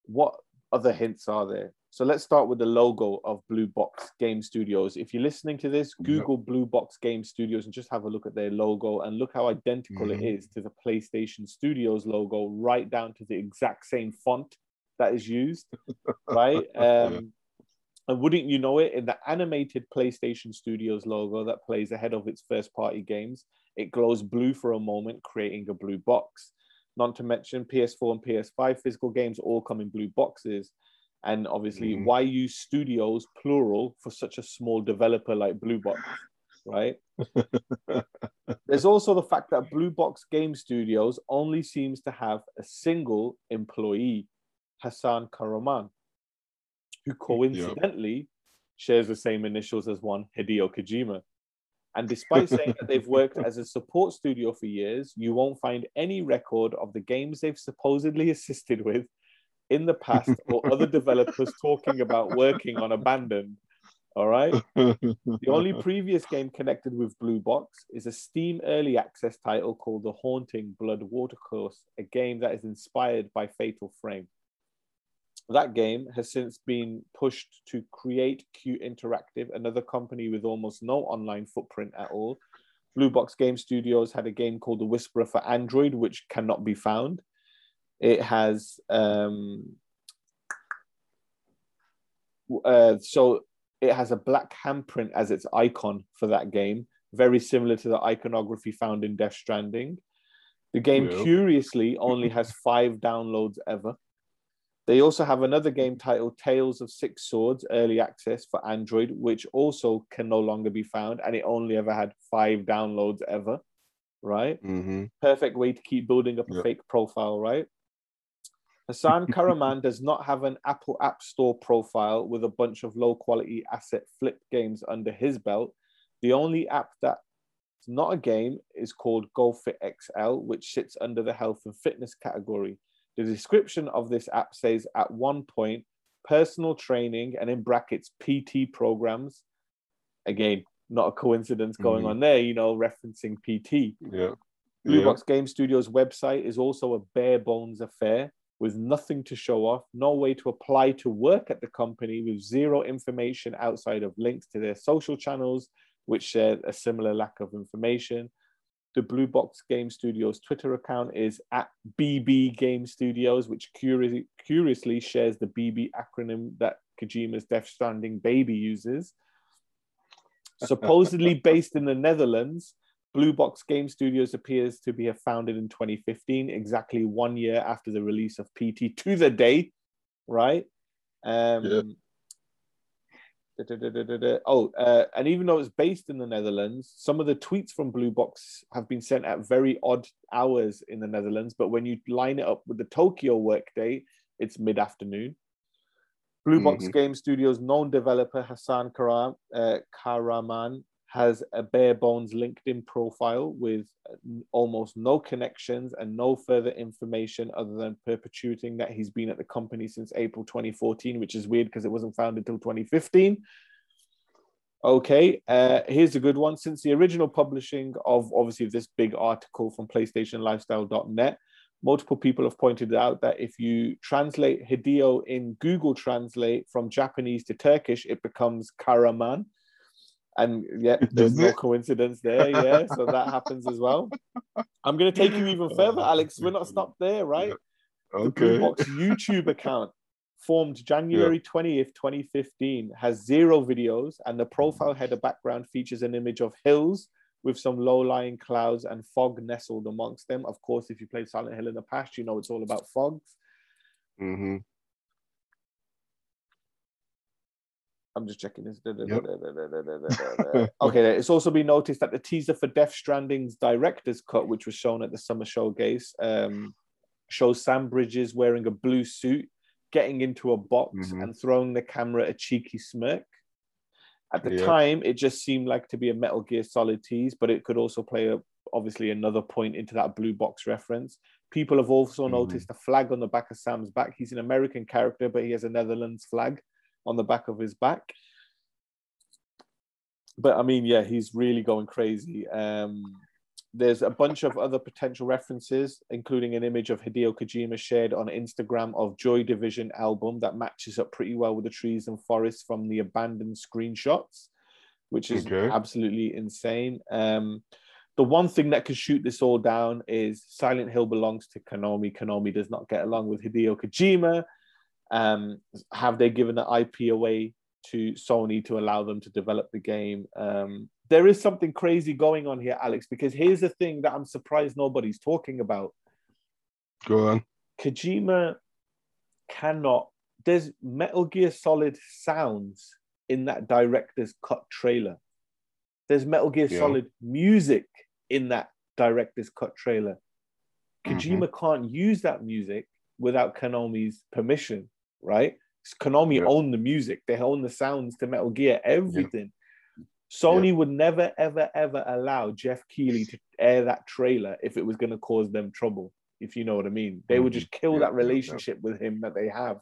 What other hints are there? So, let's start with the logo of Blue Box Game Studios. If you're listening to this, Google yep. Blue Box Game Studios and just have a look at their logo and look how identical mm-hmm. it is to the PlayStation Studios logo, right down to the exact same font that is used, right? Um, and wouldn't you know it, in the animated PlayStation Studios logo that plays ahead of its first party games, it glows blue for a moment, creating a blue box. Not to mention PS4 and PS5 physical games all come in blue boxes. And obviously, mm. why use studios plural for such a small developer like Blue Box, right? There's also the fact that Blue Box Game Studios only seems to have a single employee, Hassan Kahraman, who coincidentally yep. shares the same initials as one Hideo Kojima. And despite saying that they've worked as a support studio for years, you won't find any record of the games they've supposedly assisted with in the past or other developers talking about working on Abandoned. All right. the only previous game connected with Blue Box is a Steam early access title called The Haunting Blood Watercourse, a game that is inspired by Fatal Frame. That game has since been pushed to Create Q Interactive, another company with almost no online footprint at all. Blue Box Game Studios had a game called The Whisperer for Android, which cannot be found. It has um, uh, so it has a black handprint as its icon for that game, very similar to the iconography found in Death Stranding. The game, yeah. curiously, only has five downloads ever. They also have another game titled Tales of Six Swords, early access for Android, which also can no longer be found, and it only ever had five downloads ever. Right? Mm-hmm. Perfect way to keep building up a yep. fake profile, right? Hassan Kahraman does not have an Apple App Store profile with a bunch of low quality asset flip games under his belt. The only app that's not a game is called GoFit XL, which sits under the health and fitness category. The description of this app says at one point, personal training and in brackets, PT programs. Again, not a coincidence going mm-hmm. on there, you know, referencing PT. Yeah. Blue yeah. Box Game Studios website is also a bare bones affair with nothing to show off, no way to apply to work at the company, with zero information outside of links to their social channels, which share a similar lack of information. The Blue Box Game Studios Twitter account is at BB Game Studios, which curiously, curiously shares the BB acronym that Kojima's Death Stranding baby uses. Supposedly based in the Netherlands, Blue Box Game Studios appears to be founded in 2015, exactly one year after the release of PT to the day, right? Um, yeah. Oh, uh, and even though it's based in the Netherlands, some of the tweets from Blue Box have been sent at very odd hours in the Netherlands. But when you line it up with the Tokyo workday, it's mid afternoon. Blue Box mm-hmm. Game Studios known developer Hassan Karam, uh, Kahraman has a bare bones LinkedIn profile with almost no connections and no further information other than perpetuating that he's been at the company since April 2014, which is weird because it wasn't founded until 2015. Okay, uh, here's a good one. Since the original publishing of obviously this big article from PlayStationLifestyle.net, multiple people have pointed out that if you translate Hideo in Google Translate from Japanese to Turkish, it becomes Kahraman and yeah, there's no coincidence there. Yeah, so that happens as well. I'm going to take you even further, Alex. We're not stopped there, right? Okay. The Blue Box YouTube account formed January yeah. 20th, 2015, has zero videos, and the profile header background features an image of hills with some low-lying clouds and fog nestled amongst them. Of course, if you played Silent Hill in the past, you know it's all about fogs. Mm-hmm. I'm just checking this. Yep. okay, it's also been noticed that the teaser for Death Stranding's director's cut, which was shown at the summer showcase, um, shows Sam Bridges wearing a blue suit, getting into a box mm-hmm. and throwing the camera a cheeky smirk. At the yep. time, it just seemed like to be a Metal Gear Solid tease, but it could also play a, obviously another point into that blue box reference. People have also mm-hmm. noticed a flag on the back of Sam's back. He's an American character, but he has a Netherlands flag on the back of his back. But I mean, yeah, he's really going crazy. Um, there's a bunch of other potential references, including an image of Hideo Kojima shared on Instagram of Joy Division album that matches up pretty well with the trees and forests from the abandoned screenshots, which is okay. absolutely insane. Um, the one thing that could shoot this all down is Silent Hill belongs to Konami. Konami does not get along with Hideo Kojima. Um, have they given the IP away to Sony to allow them to develop the game? Um, there is something crazy going on here, Alex, because here's the thing that I'm surprised nobody's talking about. Go on. Kojima cannot, there's Metal Gear Solid sounds in that director's cut trailer. There's Metal Gear yeah. Solid music in that director's cut trailer. Kojima mm-hmm. can't use that music without Konami's permission, right? Konami yeah. own the music, they own the sounds to Metal Gear, everything. Yeah. Sony yeah. would never, ever, ever allow Geoff Keighley to air that trailer if it was going to cause them trouble, if you know what I mean. They mm-hmm. would just kill that relationship with him that they have.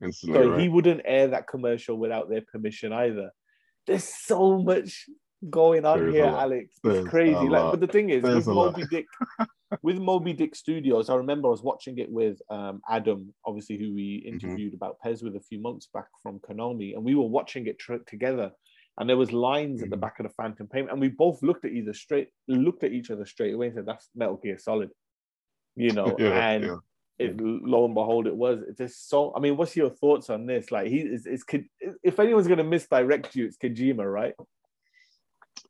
Instantly, so right. he wouldn't air that commercial without their permission either. There's so much going on There's here, Alex. It's crazy. Like, but the thing is, There's with Moby Dick, with Moby Dick Studios, I remember I was watching it with um, Adam, obviously, who we mm-hmm. interviewed mm-hmm. about PES with a few months back from Konami, and we were watching it tr- together. And there was lines mm-hmm. at the mm-hmm. back of the Phantom Pain, and we both looked at either straight, looked at each other straight away and said, "That's Metal Gear Solid," you know. yeah, and yeah. It, lo and behold, it was. It's just so. I mean, what's your thoughts on this? Like, he is. It's, if anyone's going to misdirect you, it's Kojima, right?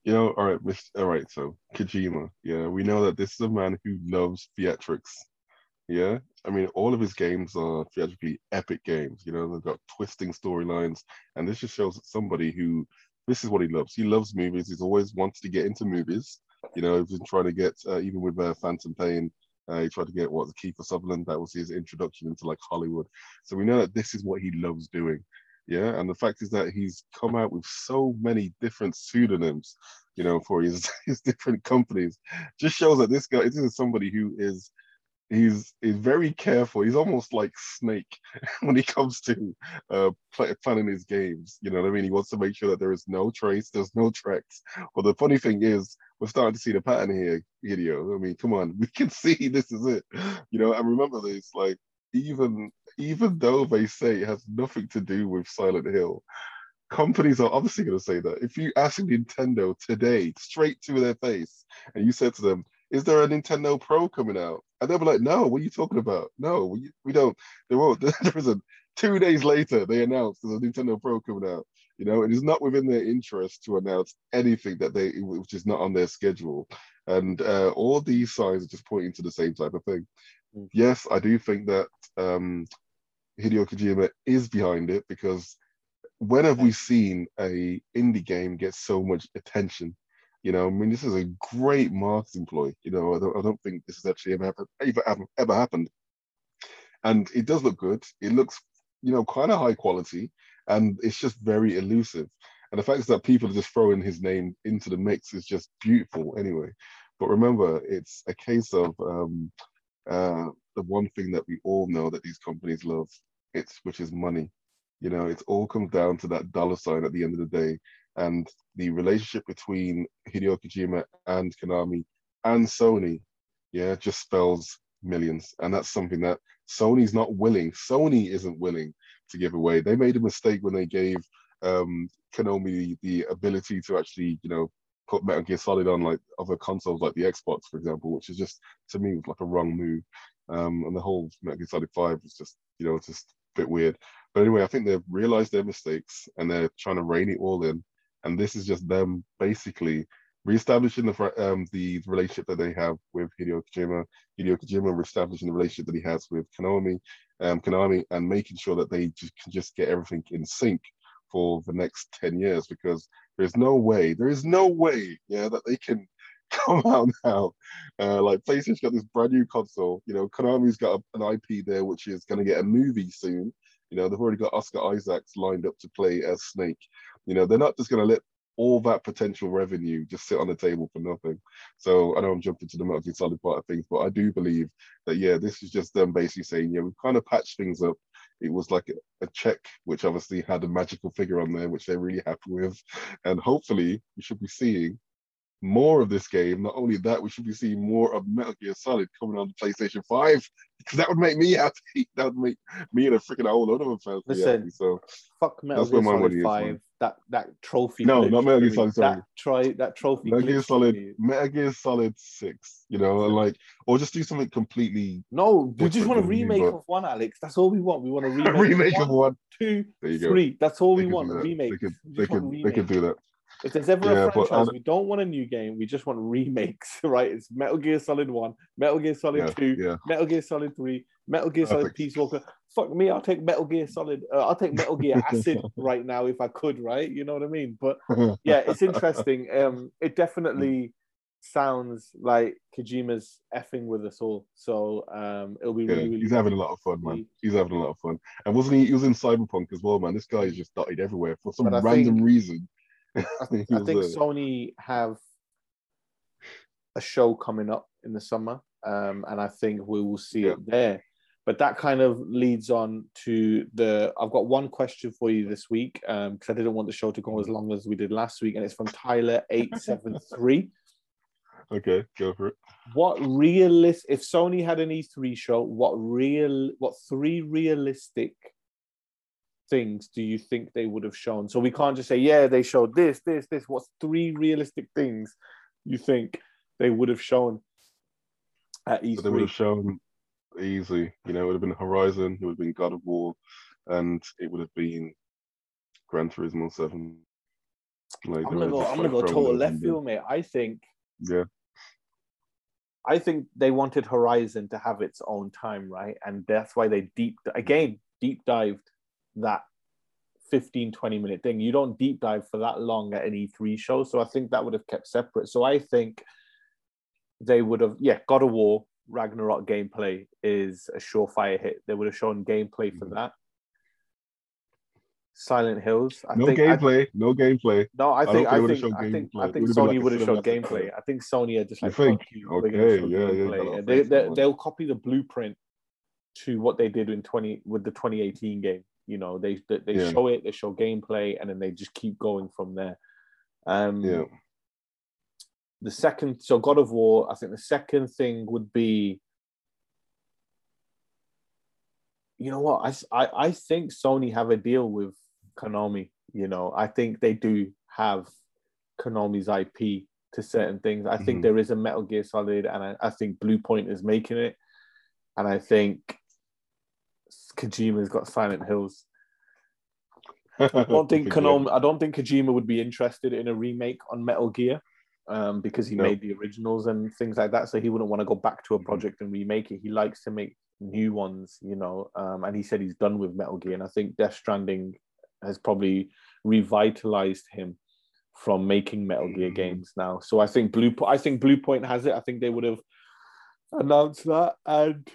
You know, all right, all right. So Kojima, yeah, we know that this is a man who loves theatrics. Yeah, I mean, all of his games are theatrically epic games. You know, they've got twisting storylines, and this just shows somebody who this is what he loves. He loves movies. He's always wanted to get into movies. You know, he's been trying to get uh, even with uh, Phantom Pain. Uh, he tried to get what the Kiefer Sutherland. That was his introduction into like Hollywood. So we know that this is what he loves doing. Yeah, and the fact is that he's come out with so many different pseudonyms, you know, for his his different companies. Just shows that this guy this is somebody who is he's he's very careful. He's almost like Snake when he comes to uh, play, planning his games. You know what I mean? He wants to make sure that there is no trace, there's no tracks. But the funny thing is, we're starting to see the pattern here, video. I mean, come on, we can see this is it. You know, and remember this, like even even though they say it has nothing to do with Silent Hill, companies are obviously going to say that. If you ask Nintendo today, straight to their face, and you said to them, "Is there a Nintendo Pro coming out?" and they'll be like, "No, what are you talking about? No, we, we don't. There won't. There isn't." Two days later, they announced there's a Nintendo Pro coming out. You know, it is not within their interest to announce anything that they which is not on their schedule. And uh, all these signs are just pointing to the same type of thing. Mm. Yes, I do think that um, Hideo Kojima is behind it because when have we seen a indie game get so much attention? You know, I mean, this is a great marketing ploy. You know, I don't, I don't think this has actually ever happened, ever, ever happened. And it does look good. It looks, you know, kind of high quality, and it's just very elusive. And the fact is that people are just throwing his name into the mix is just beautiful anyway. But remember, it's a case of um, uh, the one thing that we all know that these companies love, it's which is money. You know, it all comes down to that dollar sign at the end of the day. And the relationship between Hideo Kojima and Konami and Sony, yeah, just spells millions. And that's something that Sony's not willing. Sony isn't willing to give away. They made a mistake when they gave um, Konami the, ability to actually, you know, put Metal Gear Solid on like other consoles like the Xbox, for example, which is just to me was like a wrong move. Um, and the whole Metal Gear Solid Five was just you know just a bit weird. But anyway, I think they've realized their mistakes and they're trying to rein it all in. And this is just them basically reestablishing the um, the relationship that they have with Hideo Kojima, Hideo Kojima reestablishing the relationship that he has with Konami, um, Konami, and making sure that they just can just get everything in sync for the next 10 years because there's no way, there is no way, yeah, that they can come out now. Uh, like PlayStation got this brand new console, you know, Konami's got a, an IP there which is going to get a movie soon. You know, they've already got Oscar Isaacs lined up to play as Snake. You know, they're not just going to let all that potential revenue just sit on the table for nothing. So I know I'm jumping to the Gear Solid part of things, but I do believe that yeah, this is just them basically saying yeah, we've kind of patched things up it was like a, a, check, which obviously had a magical figure on there, which they're really happy with. And hopefully, we should be seeing more of this game. Not only that, we should be seeing more of Metal Gear Solid coming on the PlayStation 5 because that would make me happy. That would make me and a freaking whole lot of fans Listen, happy. So fuck Metal Gear Solid 5. That that trophy. No, not Metal Gear Solid. That try that trophy. Metal Gear Solid. Metal Gear Solid Six. You know, and like, or just do something completely. No, we just want a remake of one, Alex. That's all we want. We want a remake, remake of one, two, three. That's all we want. A remake. They could, they could, they could do that. If there's ever yeah, a franchise, we don't want a new game. We just want remakes, right? It's Metal Gear Solid One, Metal Gear Solid yeah, Two, yeah. Metal Gear Solid Three, Metal Gear Solid Peace Walker. Fuck me, I'll take Metal Gear Solid. Uh, I'll take Metal Gear Acid right now if I could, right? You know what I mean? But yeah, it's interesting. Um, it definitely sounds like Kojima's effing with us all. So um, it'll be really, really he's having a lot of fun, man. He's having a lot of fun. And wasn't he? He was in Cyberpunk as well, man. This guy is just dotted everywhere for some random think, reason. I, I think Sony have a show coming up in the summer, um, and I think we will see yeah. it there. But that kind of leads on to the. I've got one question for you this week because um, I didn't want the show to go as long as we did last week, and it's from Tyler eight seven three. Okay, go for it. What realist? If Sony had an E3 show, what real? What three realistic things do you think they would have shown? So we can't just say, yeah, they showed this, this, this. What's three realistic things you think they would have shown at E3? So they would have shown easy. You know, it would have been Horizon, it would have been God of War, and it would have been Gran Turismo 7. Like, I'm gonna go. I'm gonna go total left field, mate. I think. Yeah. I think they wanted Horizon to have its own time, right? And that's why they deep again deep dived that 15 20 minute thing. You don't deep dive for that long at an e3 show so i think that would have kept separate. So i think they would have yeah god of war ragnarok gameplay is a surefire hit. They would have shown gameplay for that. Silent hills I no think, gameplay I, no gameplay. No i think i, I think i think, I think sony like would have shown gameplay. i think sony are just like you think? okay yeah, yeah they, they, they'll copy the blueprint to what they did in 20 with the 2018 game you know, they they, they yeah. show it, they show gameplay, and then they just keep going from there. Um, yeah. The second, so God of War, I think the second thing would be, you know what, I I, I think Sony have a deal with Konami. You know, I think they do have Konami's IP to certain things. I think mm-hmm. there is a Metal Gear Solid, and I, I think Bluepoint is making it, and I think Kojima's got Silent Hills. I don't think Konami, I don't think Kojima would be interested in a remake on Metal Gear um, because he made the originals and things like that. So he wouldn't want to go back to a mm-hmm. project and remake it. He likes to make new ones, you know. Um, and he said he's done with Metal Gear. And I think Death Stranding has probably revitalized him from making Metal Gear mm-hmm. games now. So I think Blue I think Bluepoint has it. I think they would have announced that and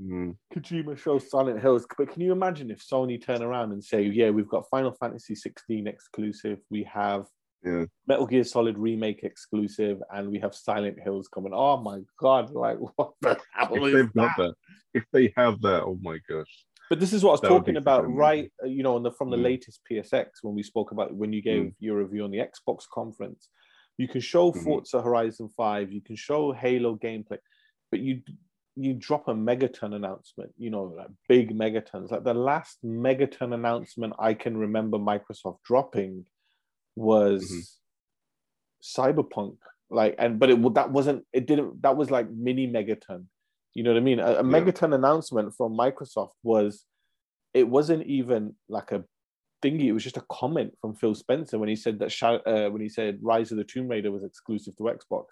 Mm. Kojima shows Silent Hills, but can you imagine if Sony turn around and say, "Yeah, we've got Final Fantasy 16 exclusive, we have yeah. Metal Gear Solid remake exclusive, and we have Silent Hills coming." Oh my god! Like what the hell if is they've that? Got that? If they have that, oh my gosh! But this is what I was that talking about, right? Uh, you know, the, from the mm. latest PSX when we spoke about when you gave mm. your review on the Xbox conference. You can show mm. Forza Horizon Five, you can show Halo gameplay, but you you drop a megaton announcement, you know, like big megatons. Like the last megaton announcement I can remember Microsoft dropping was mm-hmm. Cyberpunk. Like, and but it that wasn't it didn't that was like mini megaton. You know what I mean? A, a yeah. megaton announcement from Microsoft was it wasn't even like a thingy. It was just a comment from Phil Spencer when he said that uh, when he said Rise of the Tomb Raider was exclusive to Xbox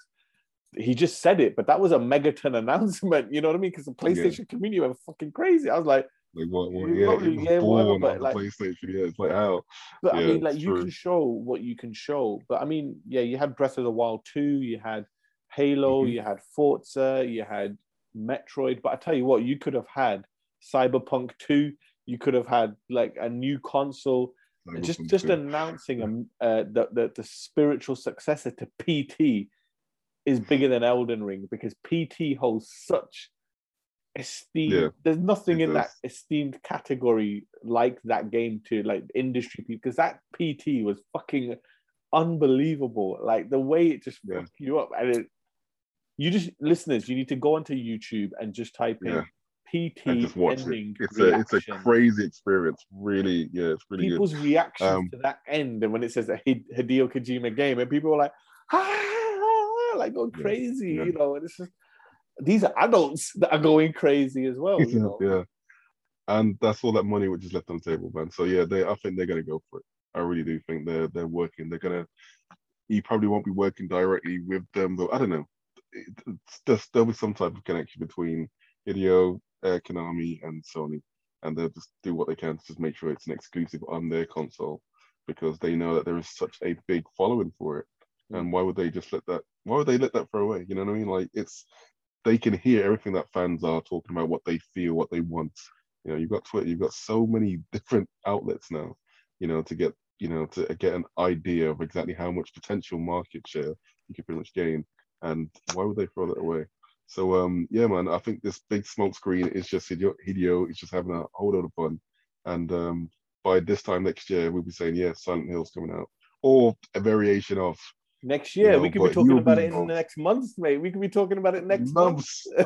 he just said it, but that was a megaton announcement. You know what I mean? Because the PlayStation yeah. community went fucking crazy. I was like, like what? what yeah, probably, yeah, whatever, but like PlayStation. Yeah, it's like how. But yeah, I mean, like you true. can show what you can show. But I mean, yeah, you had Breath of the Wild two, you had Halo, mm-hmm. you had Forza, you had Metroid. But I tell you what, you could have had Cyberpunk two. You could have had like a new console. Cyberpunk just just announcing a, uh, the, the the spiritual successor to PT is bigger than Elden Ring because PT holds such esteem. Yeah, There's nothing in does. that esteemed category like that game to like industry people because that PT was fucking unbelievable. Like the way it just Yeah. fuck you up, and it, you just listeners, you need to go onto YouTube and just type in Yeah. PT And just watch ending it. It's a it's a crazy experience. Really, yeah, it's really People's reactions Um, to that end, and when it says a Hid- Hideo Kojima game, and people are like, ah, like going crazy, yeah. you know, and it's just these are adults that are going crazy as well. You know? yeah, and that's all that money which is left on the table, man. So yeah, they I think they're gonna go for it. I really do think they're they're working. They're gonna. He probably won't be working directly with them, but I don't know. It- it's just, there'll be some type of connection between Hideo, uh, Konami, and Sony, and they'll just do what they can to just make sure it's an exclusive on their console, because they know that there is such a big following for it. And why would they just let that? Why would they let that throw away? You know what I mean? Like it's they can hear everything that fans are talking about, what they feel, what they want. You know, you've got Twitter, you've got so many different outlets now. You know, to get you know to get an idea of exactly how much potential market share you can pretty much gain. And why would they throw that away? So um yeah, man, I think this big smoke screen is just Hideo. Hideo is just having a whole lot of fun. And um by this time next year, we'll be saying, yeah, Silent Hill's coming out, or a variation of Next year, know, we could be talking about it in the next month, mate. We could be talking about it next month. months. I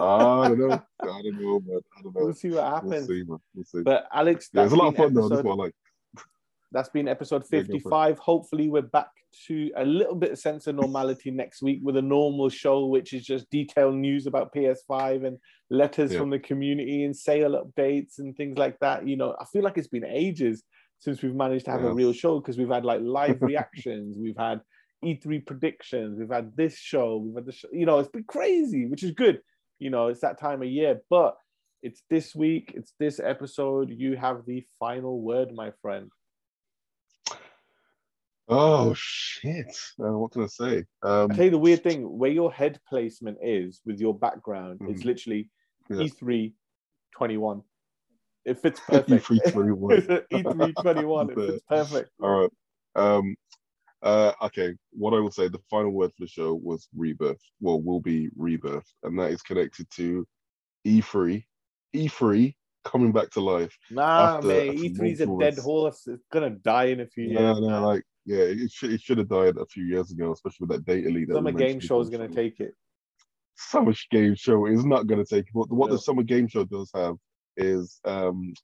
don't know. I don't know, man. I don't know. We'll see what We'll happens. see, man. We'll see. But Alex, yeah, it's a lot of been fun though. That's what I like. That's been episode Yeah, go for it. 55. Hopefully, we're back to a little bit of sense of normality next week with a normal show, which is just detailed news about PS5 and letters Yeah. from the community and sale updates and things like that. You know, I feel like it's been ages since we've managed to have a real show because we've had like live reactions, we've had E3 predictions, we've had this show, we've had the show, you know, it's been crazy, which is good. You know, it's that time of year, but it's this week, it's this episode. You have the final word, my friend. Oh shit! Uh, what can I say? Um, I tell you the weird thing, where your head placement is with your background, it's Mhm. literally Yeah. E3 21. It fits perfect. E3 21. E3 21. It fits perfect. All right. Um, uh, okay. What I would say, the final word for the show was rebirth. Well, will be rebirth, and that is connected to E3. E3 coming back to life. Nah, After- after E3's a dead horse. It's gonna die in a few years. Yeah, no, like yeah, it should it should have died a few years ago, especially with that data. That Summer Game Show is gonna take it. summer game show is not going to take what what No. the summer game show does have is um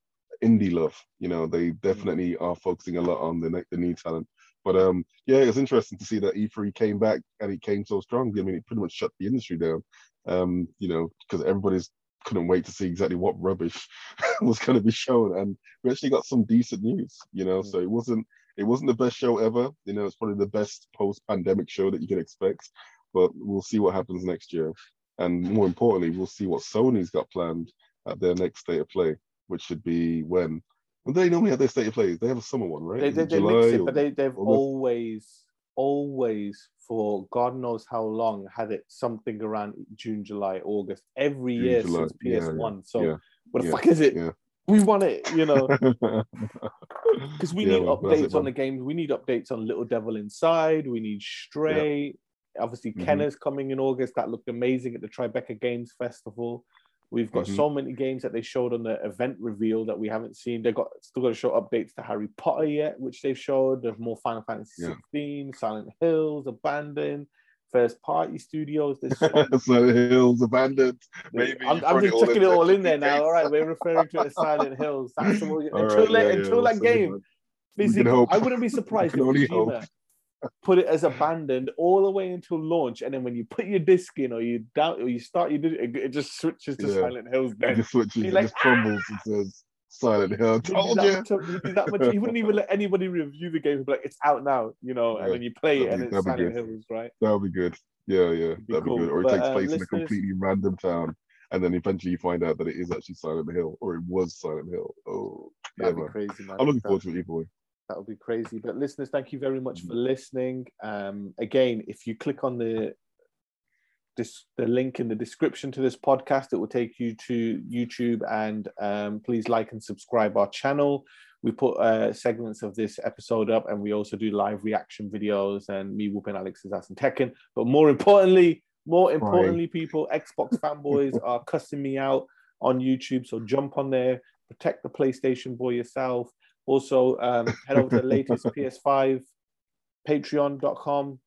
indie love you know they definitely are focusing a lot on the the new talent but um yeah it's interesting to see that e3 came back and it came so strong i mean it pretty much shut the industry down um you know because everybody's couldn't wait to see exactly what rubbish was going to be shown and we actually got some decent news you know so it wasn't it wasn't the best show ever you know it's probably the best post-pandemic show that you can expect but we'll see what happens next year. And more importantly, we'll see what Sony's got planned at their next state of play, which should be when. They normally have their state of play, they have a summer one, right? They, they, they mix it, or- but they, they've always, always, for God knows how long, had it something around June, July, August, every June, year July. since PS1. yeah, so, yeah, what the yeah, fuck is it? We want it, you know. Because we need that's it, updates on the games. We need updates on Little Devil Inside. We need Stray. Obviously, Mhm. Kena's coming in August. That looked amazing at the Tribeca Games Festival. We've got Mhm. so many games that they showed on the event reveal that we haven't seen. They've got still got to show updates to Harry Potter yet, which they've showed. There's more Final Fantasy Yeah. 16, Silent Hills, Abandoned, First Party Studios. There's so so Hills abandoned. Maybe I'm, I'm just chucking it all in there now. All right, we're referring to it as Silent Hills. That's the one- All until right, that, yeah, yeah, until we'll that game. Basically. I wouldn't be surprised if Kojima put it as abandoned all the way until launch, and then when you put your disc in or you down or you start, you do it, it just switches to Yeah. Silent Hills. Then It just switches, He's it like, just crumbles and says Silent Hill. Be Told that you. be that much. He wouldn't even let anybody review the game. He'd be like, "It's out now," you know, and Yeah, then you play it, that'd and be- it's Silent good. Hills, right? That would be good. Yeah, yeah, be that'd be good. Or it But, takes uh, place in a completely random town, and then eventually you find out that it is actually Silent Hill, or it was Silent Hill. Oh, yeah, That'd be man. crazy, man. I'm looking forward to it either way. That would be crazy. But listeners, thank you very much for Mm-hmm. listening. Um, again, if you click on the this the link in the description to this podcast, it will take you to YouTube, and um, please like and subscribe our channel. We put uh, segments of this episode up, and we also do live reaction videos and me whooping Alex's ass and Tekken. But more importantly, more importantly, people, Xbox fanboys are cussing me out on YouTube. So jump on there, protect the PlayStation boy yourself. Also, um, head over to the latest PS5 patreon.com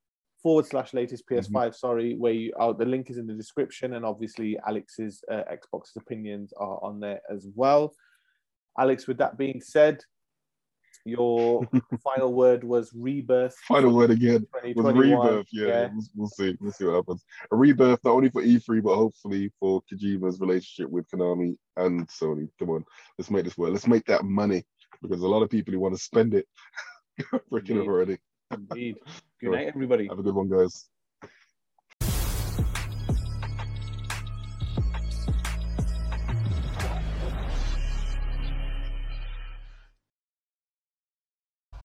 forward slash latest PS5. Mm-hmm. Sorry, where you oh, the link is in the description, and obviously Alex's uh, Xbox's opinions are on there as well. Alex, with that being said, your final word was rebirth. Final word again was rebirth. Yeah, yeah. We'll, we'll, see. We'll see what happens. A rebirth not only for E3 but hopefully for Kojima's relationship with Konami and Sony. Come on, let's make this work. Let's make that money because a lot of people who want to spend it freaking already. Indeed. Good night, everybody. Have a good one, guys.